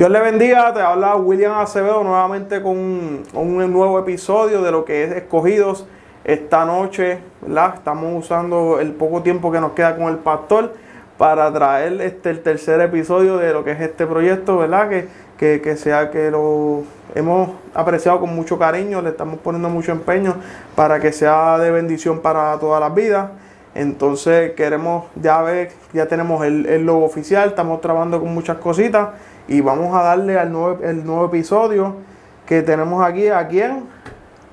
Dios le bendiga, te habla William Acevedo nuevamente con un, nuevo episodio de lo que es Escogidos esta noche, ¿verdad? Estamos usando el poco tiempo que nos queda con el pastor para traer este, el tercer episodio de lo que es este proyecto, ¿verdad? Que, que, sea que lo hemos apreciado con mucho cariño, le estamos poniendo mucho empeño para que sea de bendición para todas las vidas. Entonces queremos ya ver, ya tenemos el, el logo oficial, estamos trabajando con muchas cositas y vamos a darle al nuevo, el nuevo episodio que tenemos aquí. ¿A quién?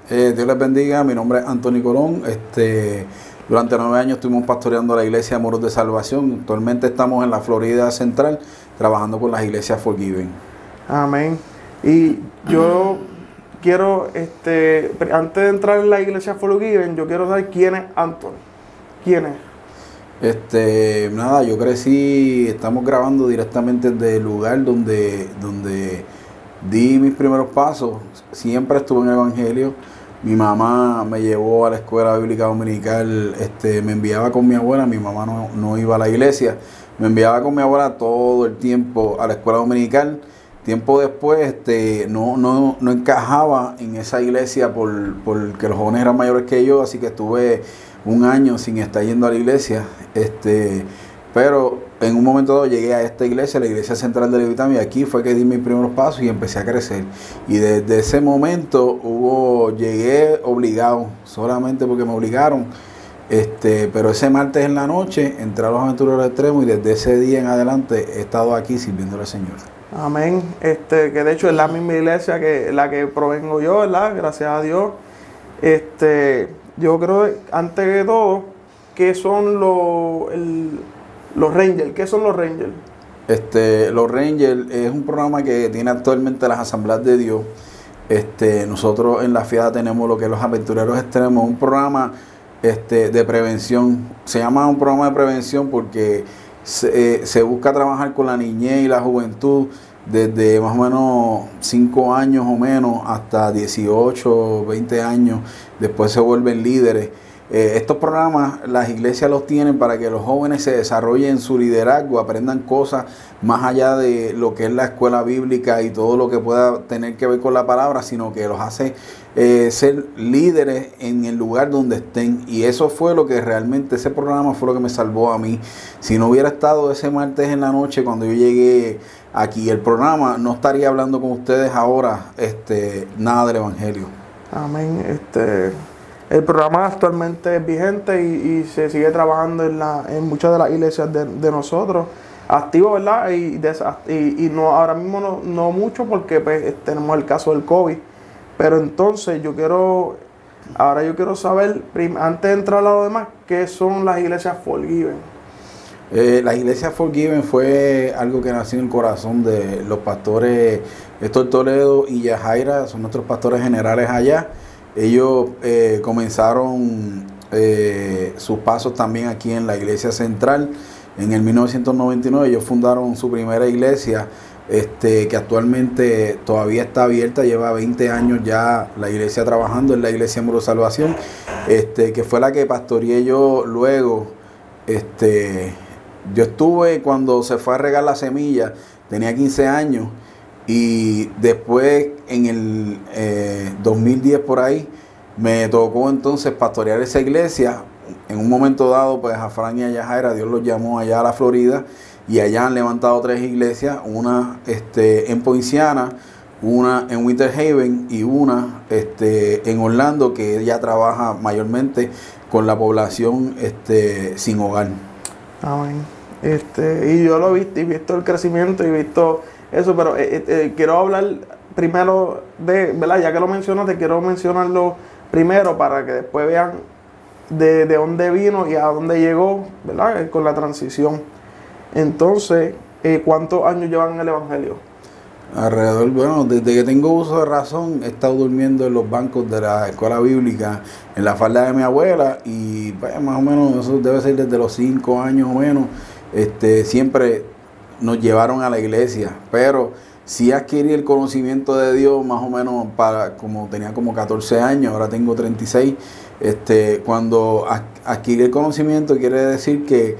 Eh, Dios les bendiga, mi nombre es Antonio Colón. Este, durante nueve años estuvimos pastoreando la iglesia Moros de Salvación. Actualmente estamos en la Florida Central trabajando con las iglesias Forgiven. Amén. Y yo quiero, este, antes de entrar en la iglesia Forgiven, yo quiero saber quién es Antonio. ¿Quién es? Este, nada, yo crecí, estamos grabando directamente desde el lugar donde, donde di mis primeros pasos. Siempre estuve en el Evangelio. Mi mamá me llevó a la escuela bíblica dominical, este, me enviaba con mi abuela, mi mamá no, no iba a la iglesia, me enviaba con mi abuela todo el tiempo a la escuela dominical. Tiempo después este, no, no, no encajaba en esa iglesia por, porque los jóvenes eran mayores que yo, así que estuve un año sin estar yendo a la iglesia. Este, pero en un momento dado llegué a esta iglesia, la iglesia central de Levitán, y aquí fue que di mis primeros pasos y empecé a crecer. Y desde ese momento hubo, llegué obligado, solamente porque me obligaron. Este, pero ese martes en la noche entré a los aventureros extremos y desde ese día en adelante he estado aquí sirviendo al Señor. Amén. Este, que de hecho es la misma iglesia que la que provengo yo, ¿verdad? Gracias a Dios. Este, yo creo, antes de todo, ¿qué son los, los Rangers? ¿Qué son los Rangers? Este, los Rangers es un programa que tiene actualmente las Asambleas de Dios. Este, nosotros en la FIADA tenemos lo que es los Aventureros Extremos, un programa este, de prevención. Se llama un programa de prevención porque se, eh, se busca trabajar con la niñez y la juventud desde más o menos 5 años o menos hasta 18, 20 años, después se vuelven líderes. Eh, estos programas las iglesias los tienen para que los jóvenes se desarrollen su liderazgo, aprendan cosas más allá de lo que es la escuela bíblica y todo lo que pueda tener que ver con la palabra, sino que los hace eh, ser líderes en el lugar donde estén. Y eso fue lo que realmente, ese programa fue lo que me salvó a mí. Si no hubiera estado ese martes en la noche cuando yo llegué aquí, el programa, no estaría hablando con ustedes ahora este, nada del Evangelio. Amén. Este, el programa actualmente es vigente y, se sigue trabajando en, la, en muchas de las iglesias de, nosotros activo, ¿verdad? Y, y, no ahora mismo no, no mucho porque pues, tenemos el caso del COVID pero entonces yo quiero, ahora yo quiero saber, antes de entrar a lo demás, ¿qué son las iglesias Forgiven? Eh, la iglesia Forgiven fue algo que nació en el corazón de los pastores Héctor Toledo y Yajaira, son nuestros pastores generales allá. Ellos eh, comenzaron eh, sus pasos también aquí en la iglesia central. En el 1999 ellos fundaron su primera iglesia este, que actualmente todavía está abierta, lleva 20 años ya la iglesia trabajando, en la iglesia Muro Salvación, este, que fue la que pastoreé yo luego. Este, yo estuve cuando se fue a regar la semilla, tenía 15 años, y después en el 2010 eh, por ahí, me tocó entonces pastorear esa iglesia. En un momento dado, pues a Fran y a Yajaira, Dios los llamó allá a la Florida y allá han levantado tres iglesias, una este, en Poinciana, una en Winter Haven y una este, en Orlando, que ella trabaja mayormente con la población este, sin hogar. Amén. Este, y yo lo he visto, he visto el crecimiento he visto eso, pero eh, eh, quiero hablar primero de, ¿verdad? Ya que lo mencionaste, quiero mencionarlo primero para que después vean de, de dónde vino y a dónde llegó, ¿verdad? Con la transición. Entonces, eh, ¿cuántos años llevan el Evangelio? Alrededor, bueno, desde que tengo uso de razón, he estado durmiendo en los bancos de la escuela bíblica, en la falda de mi abuela, y pues, más o menos eso debe ser desde los cinco años o menos. Este, siempre nos llevaron a la iglesia, pero sí adquirí el conocimiento de Dios más o menos para como tenía como 14 años, ahora tengo 36. Este, cuando adquirí el conocimiento quiere decir que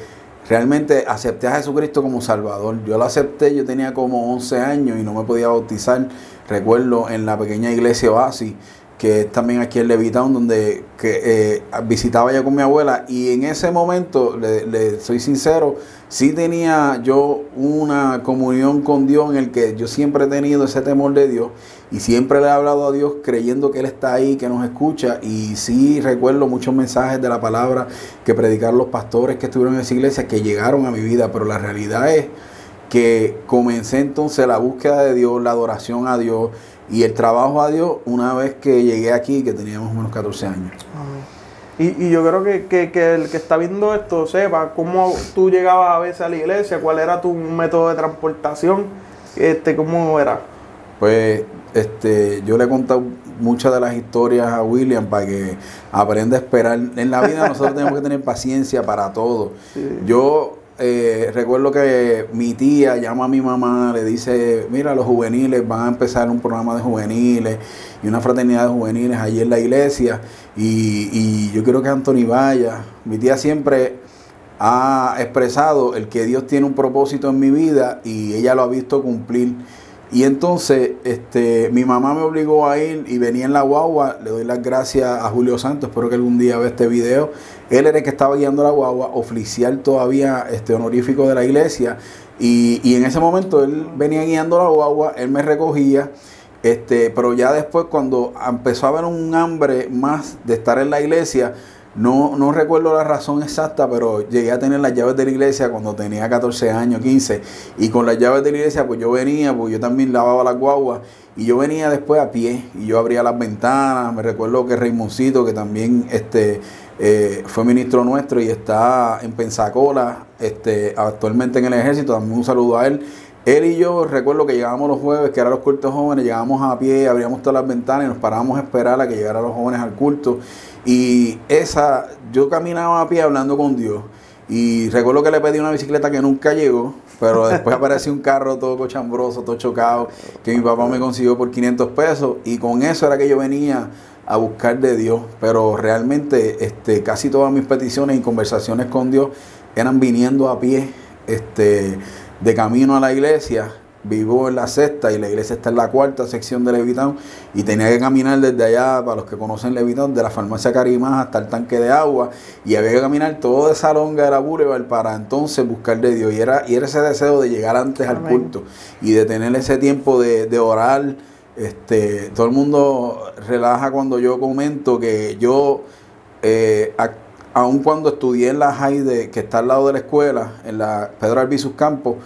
realmente acepté a Jesucristo como Salvador. Yo lo acepté, yo tenía como 11 años y no me podía bautizar. Recuerdo en la pequeña iglesia Oasis, que es también aquí en Levitown, donde que, eh, visitaba ya con mi abuela. Y en ese momento, le, soy sincero, sí tenía yo una comunión con Dios en el que yo siempre he tenido ese temor de Dios y siempre le he hablado a Dios creyendo que Él está ahí, que nos escucha. Y sí recuerdo muchos mensajes de la palabra que predicaron los pastores que estuvieron en esa iglesia que llegaron a mi vida, pero la realidad es que comencé entonces la búsqueda de Dios, la adoración a Dios y el trabajo a Dios una vez que llegué aquí, que teníamos unos 14 años. Y, y, yo creo que, que, el que está viendo esto sepa cómo tú llegabas a veces a la iglesia, cuál era tu método de transportación, este, cómo era. Pues este, yo le he contado muchas de las historias a William para que aprenda a esperar. En la vida nosotros tenemos que tener paciencia para todo. Yo eh, recuerdo que mi tía llama a mi mamá, le dice, mira, los juveniles van a empezar un programa de juveniles y una fraternidad de juveniles allí en la iglesia y, yo quiero que Anthony vaya. Mi tía siempre ha expresado el que Dios tiene un propósito en mi vida y ella lo ha visto cumplir. Y entonces este, mi mamá me obligó a ir y venía en la guagua. Le doy las gracias a Julio Santos, espero que algún día vea este video. Él era el que estaba guiando la guagua, oficial todavía este, honorífico de la iglesia. Y, y en ese momento él venía guiando la guagua, él me recogía. Este, pero ya después cuando empezó a haber un hambre más de estar en la iglesia, no, no recuerdo la razón exacta, pero llegué a tener las llaves de la iglesia cuando tenía 14 años, 15. Y con las llaves de la iglesia, pues yo venía, pues yo también lavaba las guaguas. Y yo venía después a pie y yo abría las ventanas. Me recuerdo que Raimuncito, que también este, eh, fue ministro nuestro y está en Pensacola, este, actualmente en el ejército, también un saludo a él. Él y yo recuerdo que llegábamos los jueves, que eran los cultos jóvenes, llegábamos a pie, abríamos todas las ventanas y nos parábamos a esperar a que llegaran los jóvenes al culto. Y esa, yo caminaba a pie hablando con Dios. Y recuerdo que le pedí una bicicleta que nunca llegó, pero después apareció un carro todo cochambroso, todo chocado, que mi papá me consiguió por 500 pesos. Y con eso era que yo venía a buscar de Dios. Pero realmente este, casi todas mis peticiones y conversaciones con Dios eran viniendo a pie este, de camino a la iglesia vivo en la sexta y la iglesia está en la cuarta sección de Levitown y tenía que caminar desde allá, para los que conocen Levitown, de la farmacia Carimás hasta el tanque de agua y había que caminar toda esa longa de la Boulevard para entonces buscar de Dios y era, y era ese deseo de llegar antes al culto y de tener ese tiempo de, orar. Este, todo el mundo relaja cuando yo comento que yo, eh, aun cuando estudié en la Jaide, que está al lado de la escuela, en la Pedro Albizus Campos,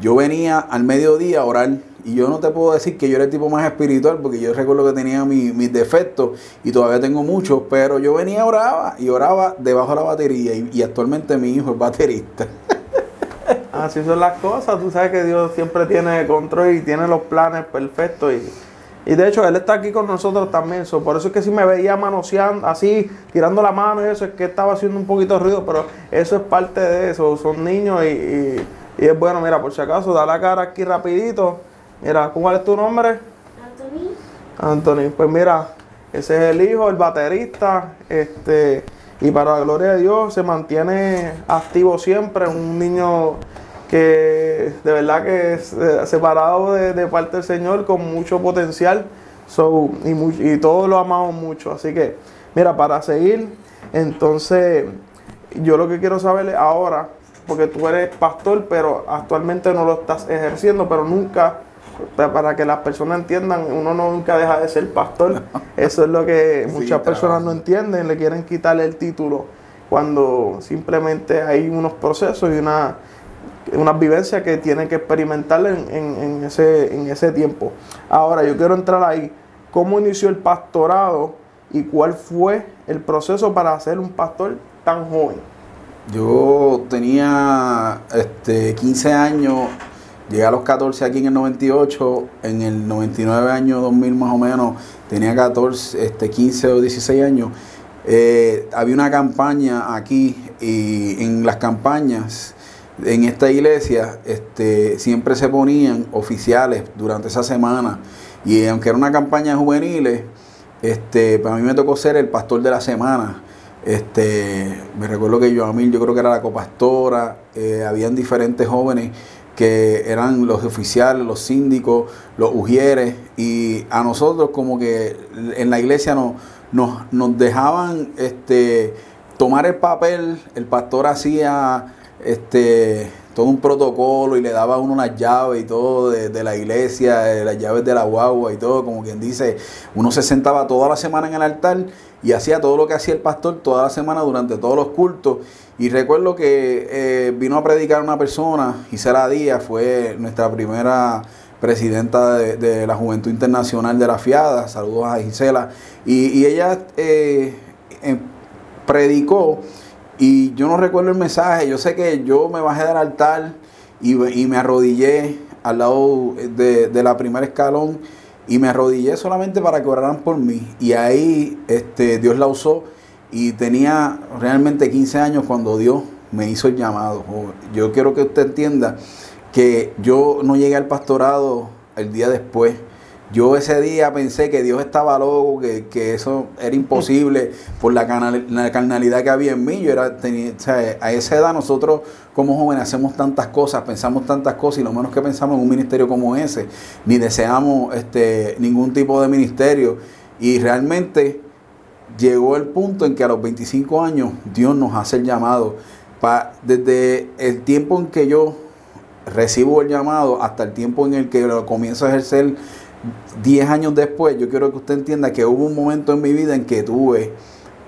yo venía al mediodía a orar y yo no te puedo decir que yo era el tipo más espiritual porque yo recuerdo que tenía mis defectos y todavía tengo muchos, pero yo venía oraba y oraba debajo de la batería y, actualmente mi hijo es baterista. Así son las cosas, tú sabes que Dios siempre tiene control y tiene los planes perfectos y, y de hecho Él está aquí con nosotros también, por eso es que si me veía manoseando, así, tirando la mano y eso, es que estaba haciendo un poquito de ruido, pero eso es parte de eso, son niños y y es bueno, mira, por si acaso, da la cara aquí rapidito. Mira, ¿cuál es tu nombre? Anthony. Anthony, pues mira, ese es el hijo, el baterista, este, y para la gloria de Dios se mantiene activo siempre, un niño que de verdad que es eh, separado de, parte del Señor con mucho potencial y, y todos lo amamos mucho. Así que, mira, para seguir, entonces yo lo que quiero saber ahora, porque tú eres pastor, pero actualmente no lo estás ejerciendo, pero nunca, para que las personas entiendan, uno nunca deja de ser pastor. Eso es lo que muchas personas no entienden, le quieren quitarle el título cuando simplemente hay unos procesos y una unas vivencias que tienen que experimentar en, ese, en ese tiempo. Ahora, yo quiero entrar ahí. ¿Cómo inició el pastorado y cuál fue el proceso para ser un pastor tan joven? Yo tenía este, 15 años, llegué a los 14 aquí en el 98, en el 99 año 2000 más o menos, tenía 14, este, 15 o 16 años. Eh, había una campaña aquí y en las campañas en esta iglesia este, siempre se ponían oficiales durante esa semana y aunque era una campaña juvenil, este, para mí me tocó ser el pastor de la semana Este, me recuerdo que Joamil, yo creo que era la copastora, eh, habían diferentes jóvenes que eran los oficiales, los síndicos, los ujieres, y a nosotros como que en la iglesia nos, nos, nos dejaban este, tomar el papel, el pastor hacía este, todo un protocolo y le daba a uno unas llaves y todo de, la iglesia, de las llaves de la guagua y todo, como quien dice, uno se sentaba toda la semana en el altar y hacía todo lo que hacía el pastor toda la semana durante todos los cultos. Y recuerdo que eh, vino a predicar una persona, Gisela Díaz, fue nuestra primera presidenta de, la Juventud Internacional de la FIADA, saludos a Gisela, y, ella eh, em, predicó y yo no recuerdo el mensaje, yo sé que yo me bajé del altar y, me arrodillé al lado de, la primera escalón y me arrodillé solamente para que oraran por mí. Y ahí este, Dios la usó y tenía realmente 15 años cuando Dios me hizo el llamado. Yo quiero que usted entienda que yo no llegué al pastorado el día después yo ese día pensé que Dios estaba loco, que, eso era imposible por la, carnalidad que había en mí. Yo era, tenía, a esa edad nosotros como jóvenes hacemos tantas cosas, pensamos tantas cosas y lo menos que pensamos en un ministerio como ese, ni deseamos este, ningún tipo de ministerio. Y realmente llegó el punto en que a los 25 años Dios nos hace el llamado. desde el tiempo en que yo recibo el llamado hasta el tiempo en el que lo comienzo a ejercer 10 años después, yo quiero que usted entienda que hubo un momento en mi vida en que tuve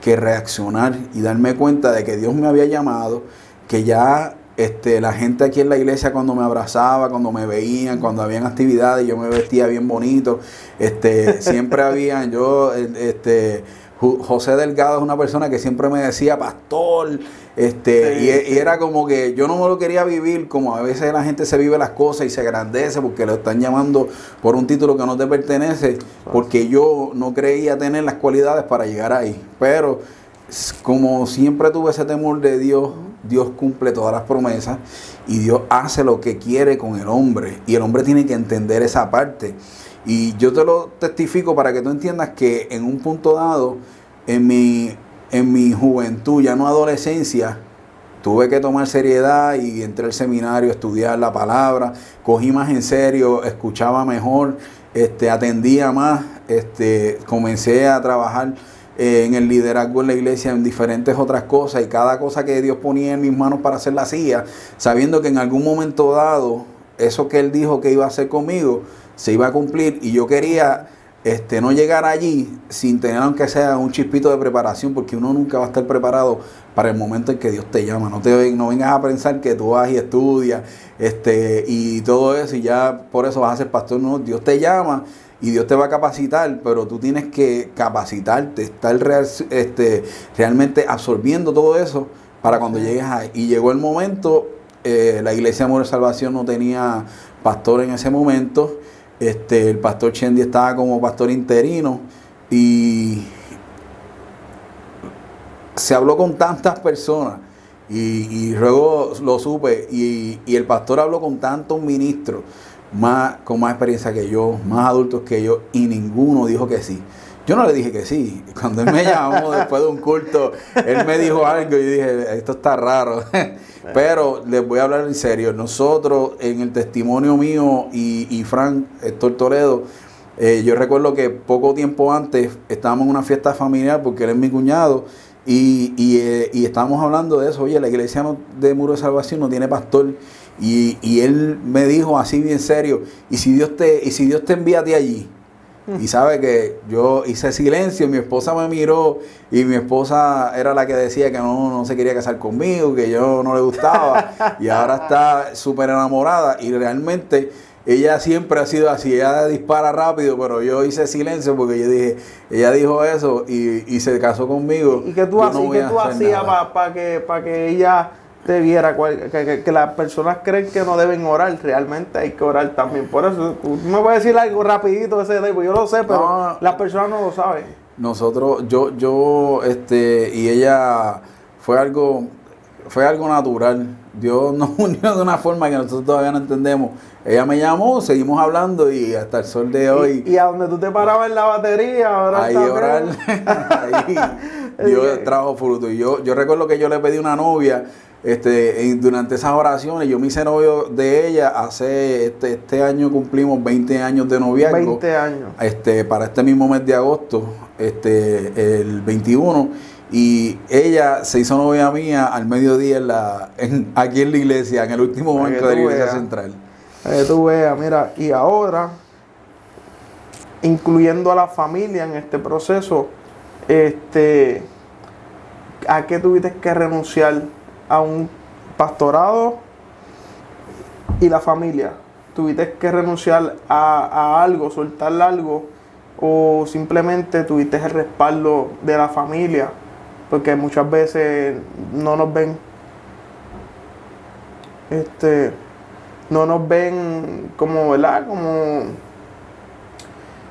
que reaccionar y darme cuenta de que Dios me había llamado, que ya este, la gente aquí en la iglesia cuando me abrazaba, cuando me veían, cuando habían actividades, yo me vestía bien bonito, este, siempre había, yo, este, José Delgado es una persona que siempre me decía, pastor, este, y, era como que yo no me lo quería vivir como a veces la gente se vive las cosas y se agrandece porque lo están llamando por un título que no te pertenece, porque yo no creía tener las cualidades para llegar ahí. Pero como siempre tuve ese temor de Dios, Dios cumple todas las promesas y Dios hace lo que quiere con el hombre. Y el hombre tiene que entender esa parte. Y yo te lo testifico para que tú entiendas que en un punto dado, en mi, en mi juventud, ya no adolescencia, tuve que tomar seriedad y entré al seminario estudiar la palabra, cogí más en serio, escuchaba mejor, este, atendía más, este, comencé a trabajar eh, en el liderazgo en la iglesia, en diferentes otras cosas, y cada cosa que Dios ponía en mis manos para hacer la hacía, sabiendo que en algún momento dado, eso que Él dijo que iba a hacer conmigo, se iba a cumplir y yo quería este, no llegar allí sin tener aunque sea un chispito de preparación, porque uno nunca va a estar preparado para el momento en que Dios te llama. No, te, no vengas a pensar que tú vas y estudias este, y todo eso y ya por eso vas a ser pastor. No, Dios te llama y Dios te va a capacitar, pero tú tienes que capacitarte, estar real, este, realmente absorbiendo todo eso para cuando llegues ahí. Y llegó el momento, eh, la iglesia Amor de Salvación no tenía pastor en ese momento este, el pastor Chendi estaba como pastor interino y se habló con tantas personas y, luego lo supe y, el pastor habló con tantos ministros más, con más experiencia que yo, más adultos que yo y ninguno dijo que sí. Yo no le dije que sí. Cuando él me llamó después de un culto, él me dijo algo y dije, esto está raro. Pero les voy a hablar en serio. Nosotros, en el testimonio mío y, y Frank, Héctor Toledo, eh, yo recuerdo que poco tiempo antes estábamos en una fiesta familiar porque él es mi cuñado y, y, eh, y estábamos hablando de eso. Oye, la iglesia de Muro de Salvación no tiene pastor. Y, y él me dijo así bien serio, ¿y si Dios te, y si Dios te envía de allí? Y sabe que yo hice silencio, mi esposa me miró y mi esposa era la que decía que no, no se quería casar conmigo, que yo no le gustaba. Y ahora está súper enamorada y realmente ella siempre ha sido así, ella dispara rápido, pero yo hice silencio porque yo dije, ella dijo eso y, se casó conmigo. ¿Y qué tú, tú hacías para que, que ella te viera que, que, las personas creen que no deben orar, realmente hay que orar también. Por eso, tú me puedes decir algo rapidito ese día, pues yo lo sé, pero las personas no lo saben. Nosotros, yo, yo, este, y ella fue algo, fue algo natural. Dios nos unió de una forma que nosotros todavía no entendemos. Ella me llamó, seguimos hablando y hasta el sol de hoy. Y, a donde tú te parabas en la batería, ahora Ahí orar. ahí. Dios trajo fruto. Y yo, yo recuerdo que yo le pedí una novia este, durante esas oraciones, yo me hice novio de ella hace, este, este año cumplimos 20 años de noviazgo. 20 años. Este, para este mismo mes de agosto, este, el 21. Y ella se hizo novia mía al mediodía en la, aquí en la iglesia, en el último momento de la iglesia central. Que tú veas, mira, y ahora, incluyendo a la familia en este proceso, este, ¿a qué tuviste que renunciar? A un pastorado y la familia. Tuviste que renunciar a, algo, soltar algo, o simplemente tuviste el respaldo de la familia, porque muchas veces no nos ven, este, no nos ven como, ¿verdad? Como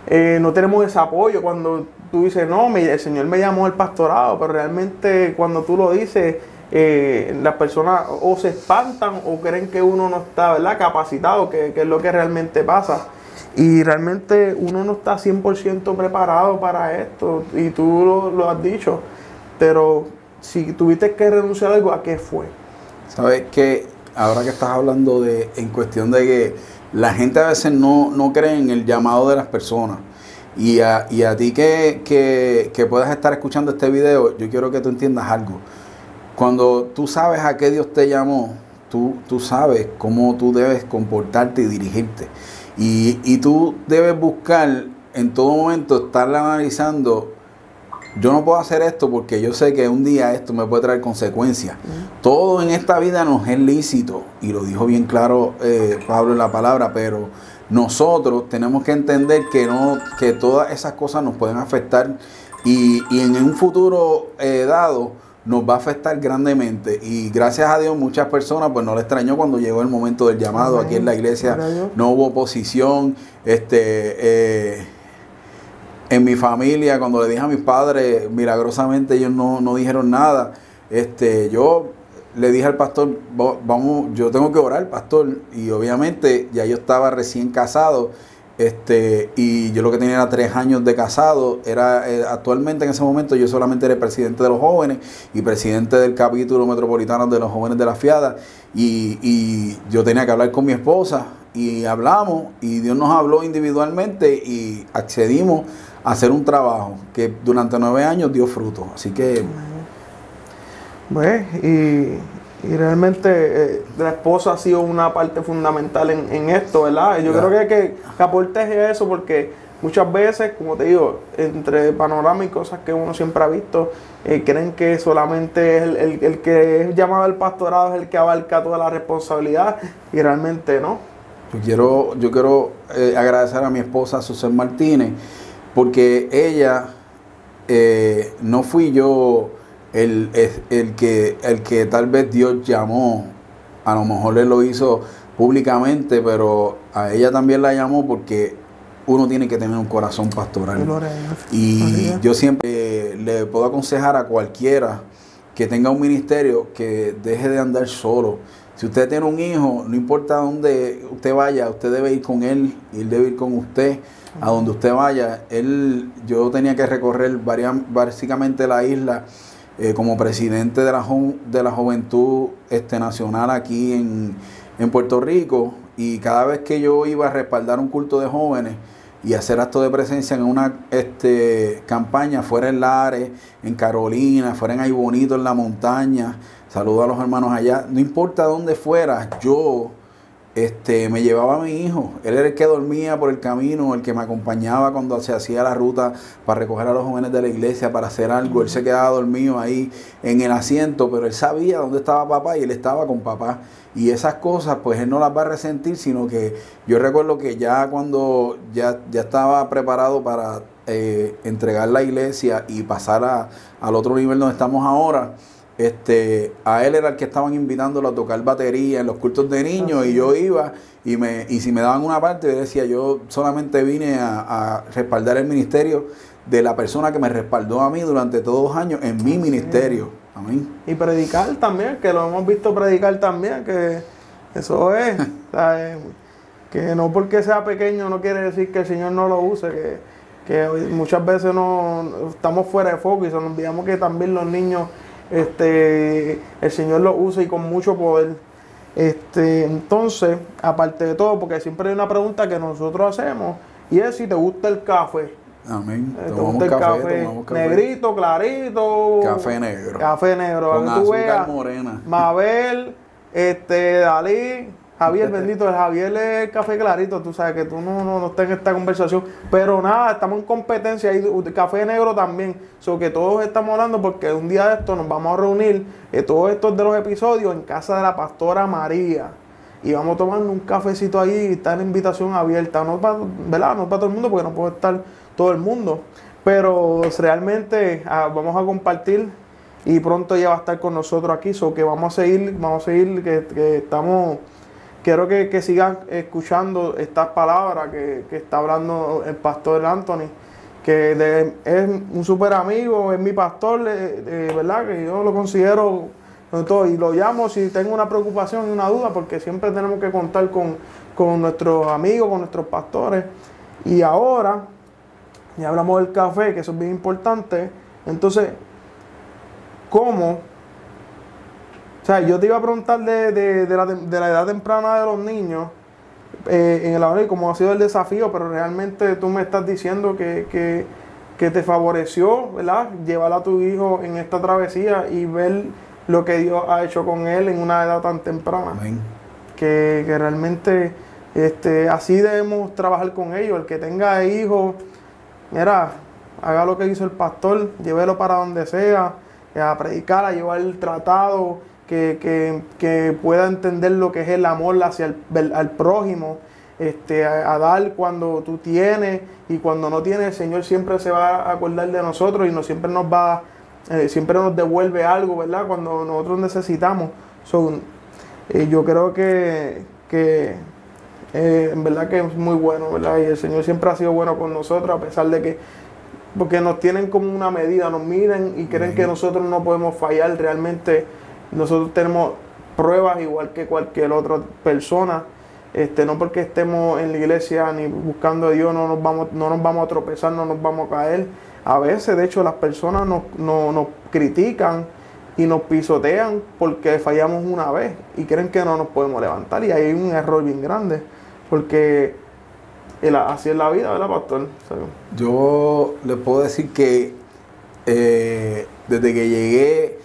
eh, no tenemos ese apoyo cuando tú dices, no, el Señor me llamó al pastorado, pero realmente cuando tú lo dices, eh, las personas o se espantan o creen que uno no está ¿verdad? capacitado, que, es lo que realmente pasa. Y realmente uno no está 100% preparado para esto, y tú lo, has dicho, pero si tuviste que renunciar a algo, ¿a qué fue? Sabes que ahora que estás hablando de, en cuestión de que la gente a veces no, no cree en el llamado de las personas. Y a, y a ti que, que, que puedas estar escuchando este video, yo quiero que tú entiendas algo. Cuando tú sabes a qué Dios te llamó, tú, tú sabes cómo tú debes comportarte y dirigirte. Y, tú debes buscar en todo momento estar analizando yo no puedo hacer esto porque yo sé que un día esto me puede traer consecuencias. Todo en esta vida nos es lícito, y lo dijo bien claro eh, Pablo en la palabra, pero nosotros tenemos que entender que, no, que todas esas cosas nos pueden afectar y, en un futuro eh, dado nos va a afectar grandemente. Y gracias a Dios muchas personas pues no le extrañó cuando llegó el momento del llamado aquí en la iglesia. No hubo oposición. Este eh, en mi familia cuando le dije a mis padres milagrosamente ellos no, no dijeron nada. Este yo le dije al pastor vamos yo tengo que orar pastor y obviamente ya yo estaba recién casado este, y yo lo que tenía era tres años de casado. Era eh, actualmente en ese momento yo solamente era presidente de los jóvenes y presidente del capítulo metropolitano de los jóvenes de la Fiada. Y, yo tenía que hablar con mi esposa y hablamos y Dios nos habló individualmente y accedimos a hacer un trabajo que durante nueve años dio fruto. Así que... Pues, y y realmente eh, la esposa ha sido una parte fundamental en, esto, ¿verdad? yo creo que, que, que aportes eso porque muchas veces, como te digo, entre panoramas y cosas que uno siempre ha visto, eh, creen que solamente es el, que es llamado al pastorado es el que abarca toda la responsabilidad y realmente no. Yo quiero, yo quiero eh, agradecer a mi esposa Susan Martínez porque ella no fui yo el, el, que, el que tal vez Dios llamó, a lo mejor él lo hizo públicamente, pero a ella también la llamó porque uno tiene que tener un corazón pastoral. Y yo siempre le puedo aconsejar a cualquiera que tenga un ministerio que deje de andar solo. Si usted tiene un hijo, no importa dónde usted vaya, usted debe ir con él y él debe ir con usted a donde usted vaya. Él, yo tenía que recorrer varias, básicamente la isla eh, como presidente de la, de la Juventud este, Nacional aquí en, Puerto Rico y cada vez que yo iba a respaldar un culto de jóvenes y hacer acto de presencia en una este, campaña fuera en Lares, en Carolina, fuera en Ay Bonito, en la montaña, saludo a los hermanos allá, no importa dónde fuera, yo este, me llevaba a mi hijo. Él era el que dormía por el camino, el que me acompañaba cuando se hacía la ruta para recoger a los jóvenes de la iglesia para hacer algo. Él se quedaba dormido ahí en el asiento, pero él sabía dónde estaba papá y él estaba con papá. Y esas cosas, pues él no las va a resentir, sino que yo recuerdo que ya cuando ya, ya estaba preparado para eh, entregar la iglesia y pasar al otro nivel donde estamos ahora, este, a él era el que estaban invitándolo a tocar batería en los cultos de niños y yo iba y me y si me daban una parte yo decía yo solamente vine a, respaldar el ministerio de la persona que me respaldó a mí durante todos los años en mi ministerio. Amén. Y predicar también, que lo hemos visto predicar también, que eso es, que no porque sea pequeño no quiere decir que el Señor no lo use, que que muchas veces no estamos fuera de foco y se nos olvidamos que también los niños, este, el Señor los usa y con mucho poder. Este, entonces, aparte de todo, porque siempre hay una pregunta que nosotros hacemos y es si te gusta el café. Amén. Eh, ¿Te gusta el café, negrito, clarito? Café negro. Café negro. Con azúcar morena. Mabel, este, Dalí, Javier, bendito, el Javier es el café clarito, tú sabes que tú no, no, no estás en esta conversación, pero nada, estamos en competencia y café negro también, so que todos estamos hablando porque un día de esto nos vamos a reunir, eh, todos estos de los episodios en casa de la pastora María y vamos a tomar un cafecito ahí, está en invitación abierta, no para, ¿verdad? no para todo el mundo porque no puede estar todo el mundo, pero realmente ah, vamos a compartir y pronto ya va a estar con nosotros aquí, so que vamos a seguir, vamos a seguir que estamos quiero que, sigan escuchando estas palabras que, está hablando el pastor Anthony, que es un súper amigo, es mi pastor, de, verdad, que yo lo considero todo, y lo llamo si tengo una preocupación y una duda, porque siempre tenemos que contar con, con nuestros amigos, con nuestros pastores. Y ahora, ya hablamos del café, que eso es bien importante, entonces, ¿cómo o sea, yo te iba a preguntar de, de, la, de la, edad temprana de los niños eh, en el aula y cómo ha sido el desafío, pero realmente tú me estás diciendo que, que, que, te favoreció, ¿verdad? Llevar a tu hijo en esta travesía y ver lo que Dios ha hecho con él en una edad tan temprana. Que, que, realmente este, así debemos trabajar con ellos. El que tenga hijos, mira, haga lo que hizo el pastor, llévelo para donde sea, a predicar, a llevar el tratado que, pueda entender lo que es el amor hacia el al prójimo, este, a, dar cuando tú tienes y cuando no tienes, el Señor siempre se va a acordar de nosotros y no siempre nos va, eh, siempre nos devuelve algo, ¿verdad? Cuando nosotros necesitamos. Eh, yo creo que, que eh, en verdad que es muy bueno, ¿verdad? Y el Señor siempre ha sido bueno con nosotros, a pesar de que, porque nos tienen como una medida, nos miden y creen que nosotros no podemos fallar realmente nosotros tenemos pruebas igual que cualquier otra persona. Este, no porque estemos en la iglesia ni buscando a Dios no nos vamos, no nos vamos a tropezar, no nos vamos a caer. A veces, de hecho, las personas nos, nos critican y nos pisotean porque fallamos una vez y creen que no nos podemos levantar. Y hay un error bien grande porque así es la vida, ¿verdad, pastor? Yo les puedo decir que eh, desde que llegué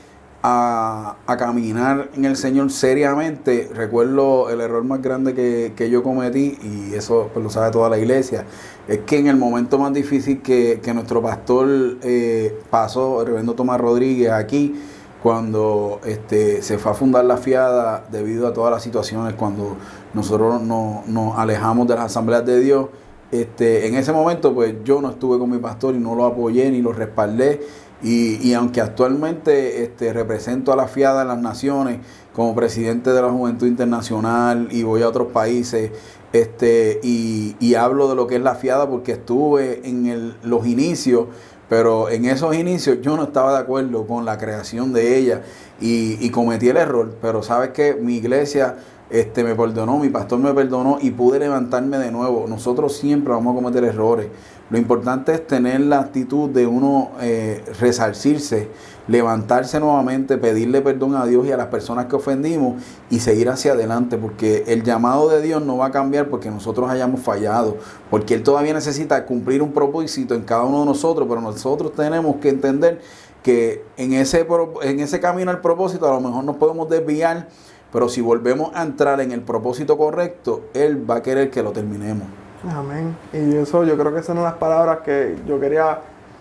a, caminar en el Señor seriamente, recuerdo el error más grande que, yo cometí, y eso pues, lo sabe toda la iglesia, es que en el momento más difícil que, nuestro pastor eh, pasó, el reverendo Tomás Rodríguez, aquí, cuando este, se fue a fundar la fiada debido a todas las situaciones, cuando nosotros nos alejamos de las asambleas de Dios, este, en ese momento pues yo no estuve con mi pastor y no lo apoyé ni lo respaldé y, aunque actualmente este, represento a la FIADA en las naciones como presidente de la Juventud Internacional y voy a otros países este, y, hablo de lo que es la FIADA porque estuve en los inicios, pero en esos inicios yo no estaba de acuerdo con la creación de ella y, y cometí el error, pero sabes que mi iglesia este, me perdonó, mi pastor me perdonó y pude levantarme de nuevo. Nosotros siempre vamos a cometer errores. Lo importante es tener la actitud de uno eh, resarcirse, levantarse nuevamente, pedirle perdón a Dios y a las personas que ofendimos y seguir hacia adelante, porque el llamado de Dios no va a cambiar porque nosotros hayamos fallado, porque Él todavía necesita cumplir un propósito en cada uno de nosotros, pero nosotros tenemos que entender que en ese, en ese camino al propósito a lo mejor nos podemos desviar, pero si volvemos a entrar en el propósito correcto, Él va a querer que lo terminemos. Amén. Y eso yo creo que esas son las palabras que yo quería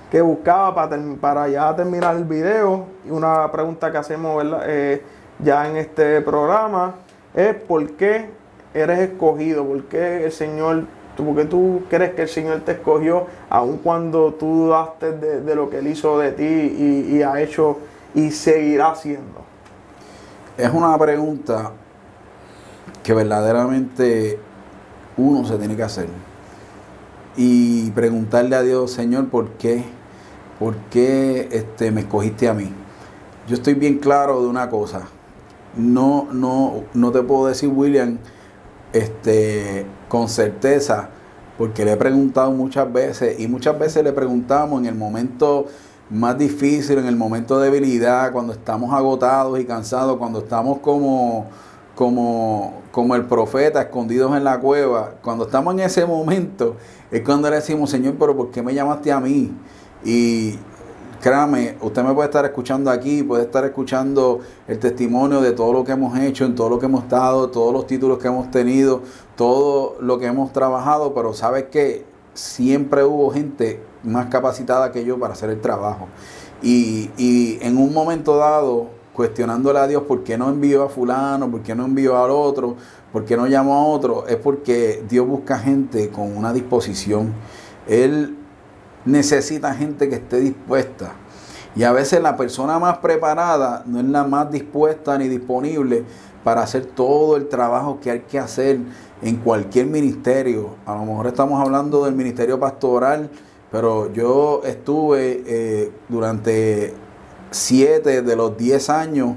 que buscaba para, para ya terminar el video. Y una pregunta que hacemos eh, ya en este programa es ¿por qué eres escogido? ¿Por qué el Señor, por qué tú crees que el Señor te escogió aun cuando tú dudaste de, lo que Él hizo de ti y, y ha hecho y seguirá haciendo? Es una pregunta que verdaderamente uno se tiene que hacer. Y preguntarle a Dios, Señor, ¿por qué? ¿Por qué este, me escogiste a mí? Yo estoy bien claro de una cosa. No, no, no te puedo decir, William, este, con certeza porque le he preguntado muchas veces y muchas veces le preguntamos en el momento más difícil, en el momento de debilidad, cuando estamos agotados y cansados, cuando estamos como, como, como el profeta escondidos en la cueva, cuando estamos en ese momento, es cuando le decimos, Señor, pero ¿por qué me llamaste a mí? Y créame, usted me puede estar escuchando aquí, puede estar escuchando el testimonio de todo lo que hemos hecho, en todo lo que hemos estado, todos los títulos que hemos tenido, todo lo que hemos trabajado, pero sabes que siempre hubo gente más capacitada que yo para hacer el trabajo. Y, y en un momento dado, cuestionándole a Dios por qué no envió a fulano, por qué no envió al otro, por qué no llamó a otro, es porque Dios busca gente con una disposición. Él necesita gente que esté dispuesta. Y a veces la persona más preparada no es la más dispuesta ni disponible para hacer todo el trabajo que hay que hacer en cualquier ministerio. A lo mejor estamos hablando del ministerio pastoral, pero yo estuve eh, durante siete de los diez años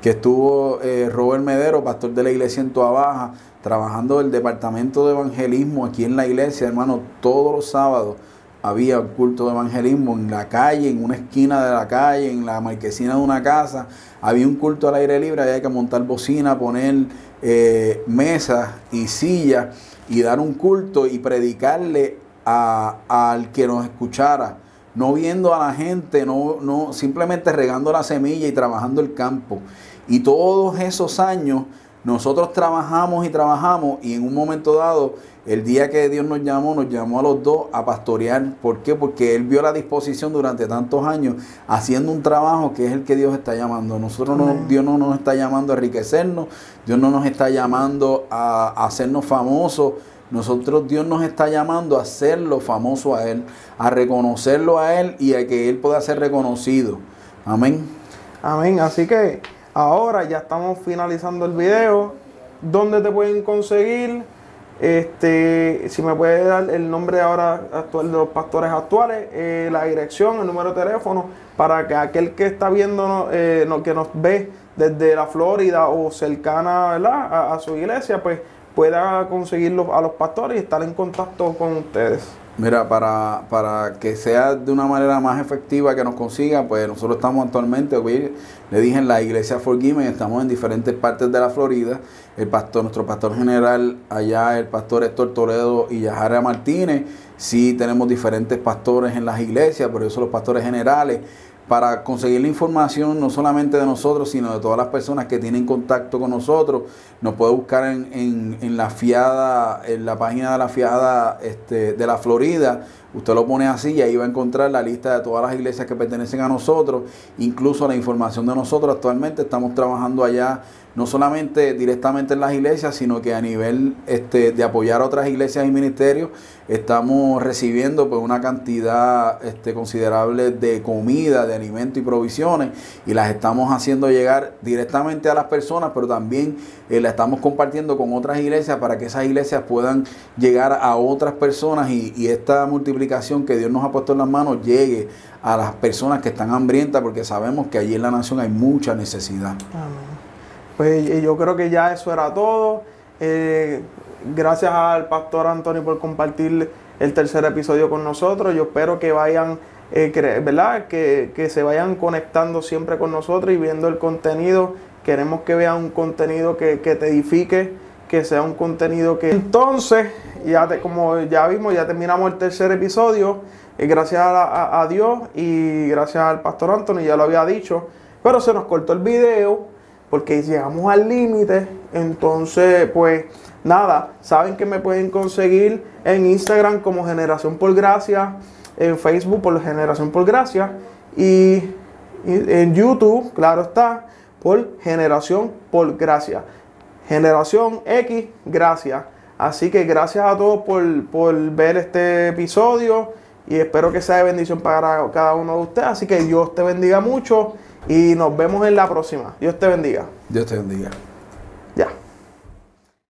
que estuvo eh, Robert Medero, pastor de la iglesia en Toa Baja, trabajando el departamento de evangelismo aquí en la iglesia, hermano, todos los sábados había culto de evangelismo en la calle, en una esquina de la calle, en la marquesina de una casa. Había un culto al aire libre, había que montar bocina, poner eh, mesas y sillas y dar un culto y predicarle al que nos escuchara. No viendo a la gente, no, no, simplemente regando la semilla y trabajando el campo. Y todos esos años nosotros trabajamos y trabajamos y en un momento dado el día que Dios nos llamó, nos llamó a los dos a pastorear. ¿Por qué? Porque Él vio la disposición durante tantos años haciendo un trabajo que es el que Dios está llamando. Nosotros no, Dios no nos está llamando a enriquecernos, Dios no nos está llamando a, hacernos famosos. Nosotros Dios nos está llamando a hacerlo famoso a Él, a reconocerlo a Él y a que Él pueda ser reconocido. Amén. Amén. Así que ahora ya estamos finalizando el video. ¿Dónde te pueden conseguir? Este, si me puede dar el nombre ahora actual de los pastores actuales, eh, la dirección, el número de teléfono, para que aquel que está viendo, eh, que nos ve desde la Florida o cercana A, a, su iglesia, pues pueda conseguirlo a los pastores y estar en contacto con ustedes. Mira, para, para que sea de una manera más efectiva que nos consiga, pues nosotros estamos actualmente, le dije en la iglesia Forgiven, estamos en diferentes partes de la Florida. El pastor, nuestro pastor general allá, el pastor Héctor Toledo y Yajara Martínez. Sí tenemos diferentes pastores en las iglesias, por eso los pastores generales para conseguir la información no solamente de nosotros, sino de todas las personas que tienen contacto con nosotros. Nos puede buscar en, en, la fiada, en la página de la fiada este, de la Florida. Usted lo pone así y ahí va a encontrar la lista de todas las iglesias que pertenecen a nosotros, incluso la información de nosotros. Actualmente estamos trabajando allá no solamente directamente en las iglesias, sino que a nivel este, de apoyar a otras iglesias y ministerios, estamos recibiendo pues, una cantidad este, considerable de comida, de alimentos y provisiones, y las estamos haciendo llegar directamente a las personas, pero también eh, la estamos compartiendo con otras iglesias para que esas iglesias puedan llegar a otras personas y, y esta multiplicación que Dios nos ha puesto en las manos llegue a las personas que están hambrientas, porque sabemos que allí en la nación hay mucha necesidad. Amén. Pues yo creo que ya eso era todo. Eh, gracias al pastor Antonio por compartir el tercer episodio con nosotros. Yo espero que vayan, eh, ¿verdad? Que, que, se vayan conectando siempre con nosotros y viendo el contenido. Queremos que vean un contenido que, que te edifique, que sea un contenido que... Entonces, ya te, como ya vimos, ya terminamos el tercer episodio. Eh, gracias a, a Dios y gracias al pastor Antonio, ya lo había dicho. Pero se nos cortó el video porque llegamos al límite. Entonces, pues nada, saben que me pueden conseguir en Instagram como Generación por Gracia, en Facebook por Generación por Gracia y, en YouTube, claro está, por Generación por Gracia. Generación X, gracias. Así que gracias a todos por, por ver este episodio y espero que sea de bendición para cada uno de ustedes. Así que Dios te bendiga mucho y nos vemos en la próxima. Dios te bendiga. Dios te bendiga.